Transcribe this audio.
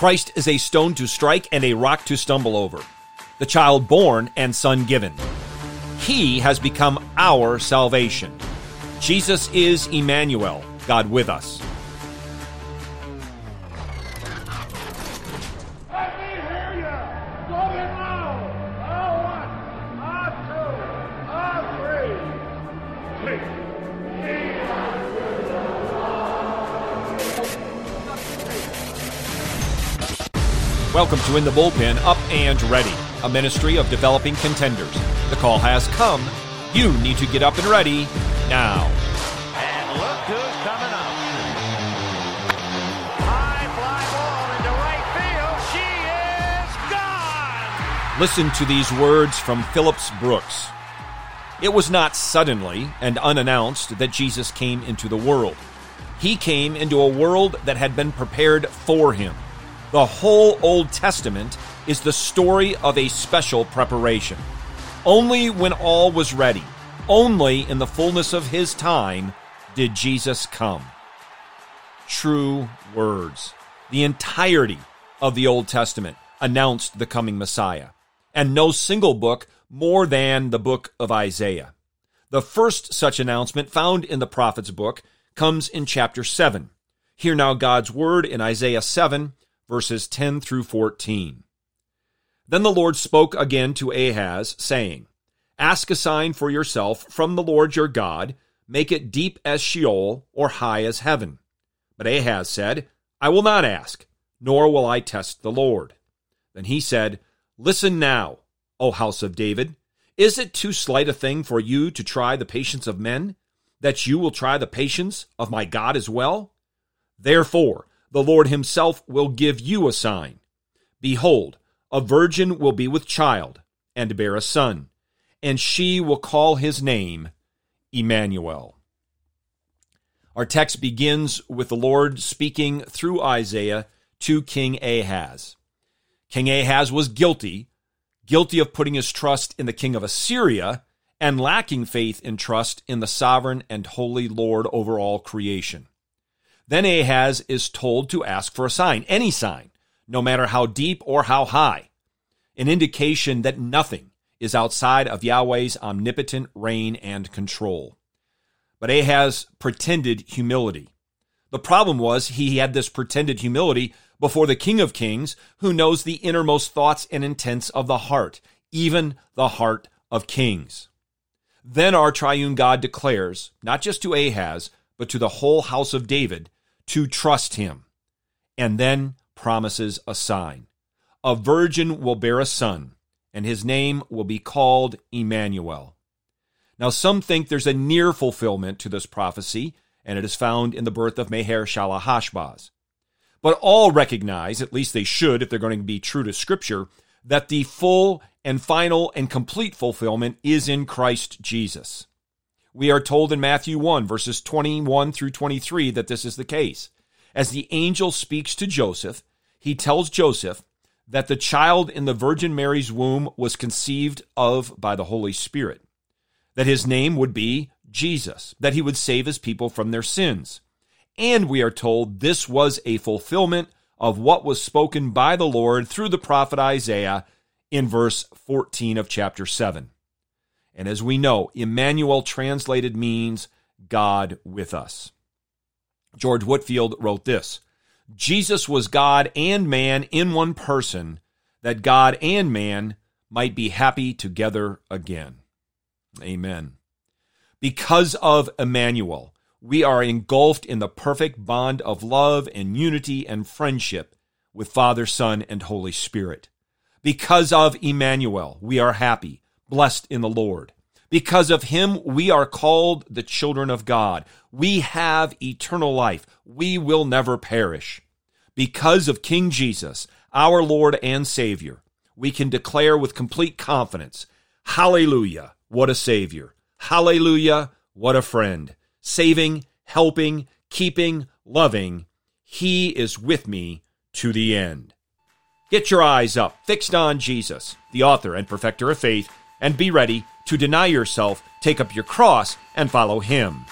Christ is a stone to strike and a rock to stumble over, the child born and son given. He has become our salvation. Jesus is Emmanuel, God with us. Welcome to In the Bullpen Up and Ready, a ministry of developing contenders. The call has come. You need to get up and ready now. And look who's coming up. High fly ball into right field. She is gone. Listen to these words from Phillips Brooks. It was not suddenly and unannounced that Jesus came into the world. He came into a world that had been prepared for him. The whole Old Testament is the story of a special preparation. Only when all was ready, only in the fullness of his time, did Jesus come. True words. The entirety of the Old Testament announced the coming Messiah, and no single book more than the book of Isaiah. The first such announcement found in the prophet's book comes in chapter 7. Hear now God's word in Isaiah 7, verses 10 through 14. Then the Lord spoke again to Ahaz, saying, Ask a sign for yourself from the Lord your God, make it deep as Sheol or high as heaven. But Ahaz said, I will not ask, nor will I test the Lord. Then he said, Listen now, O house of David. Is it too slight a thing for you to try the patience of men, that you will try the patience of my God as well? Therefore, the Lord himself will give you a sign. Behold, a virgin will be with child, and bear a son, and she will call his name Emmanuel. Our text begins with the Lord speaking through Isaiah to King Ahaz. King Ahaz was guilty, guilty of putting his trust in the king of Assyria and lacking faith and trust in the sovereign and holy Lord over all creation. Then Ahaz is told to ask for a sign, any sign, no matter how deep or how high, an indication that nothing is outside of Yahweh's omnipotent reign and control. But Ahaz pretended humility. The problem was he had this pretended humility before the King of Kings, who knows the innermost thoughts and intents of the heart, even the heart of kings. Then our triune God declares, not just to Ahaz, but to the whole house of David, to trust him, and then promises a sign. A virgin will bear a son, and his name will be called Emmanuel. Now, some think there's a near fulfillment to this prophecy, and it is found in the birth of Maher-shalal-hash-baz. But all recognize, at least they should if they're going to be true to Scripture, that the full and final and complete fulfillment is in Christ Jesus. We are told in Matthew 1, verses 21 through 23, that this is the case. As the angel speaks to Joseph, he tells Joseph that the child in the Virgin Mary's womb was conceived of by the Holy Spirit, that his name would be Jesus, that he would save his people from their sins. And we are told this was a fulfillment of what was spoken by the Lord through the prophet Isaiah in verse 14 of chapter 7. And as we know, Emmanuel translated means God with us. George Whitefield wrote this Jesus was God and man in one person, that God and man might be happy together again. Amen. Because of Emmanuel, we are engulfed in the perfect bond of love and unity and friendship with Father, Son, and Holy Spirit. Because of Emmanuel, we are happy, blessed in the Lord. Because of him, we are called the children of God. We have eternal life. We will never perish. Because of King Jesus, our Lord and Savior, we can declare with complete confidence, Hallelujah, what a Savior. Hallelujah, what a friend. Saving, helping, keeping, loving. He is with me to the end. Get your eyes up, fixed on Jesus, the author and perfecter of faith, and be ready to deny yourself, take up your cross, and follow him.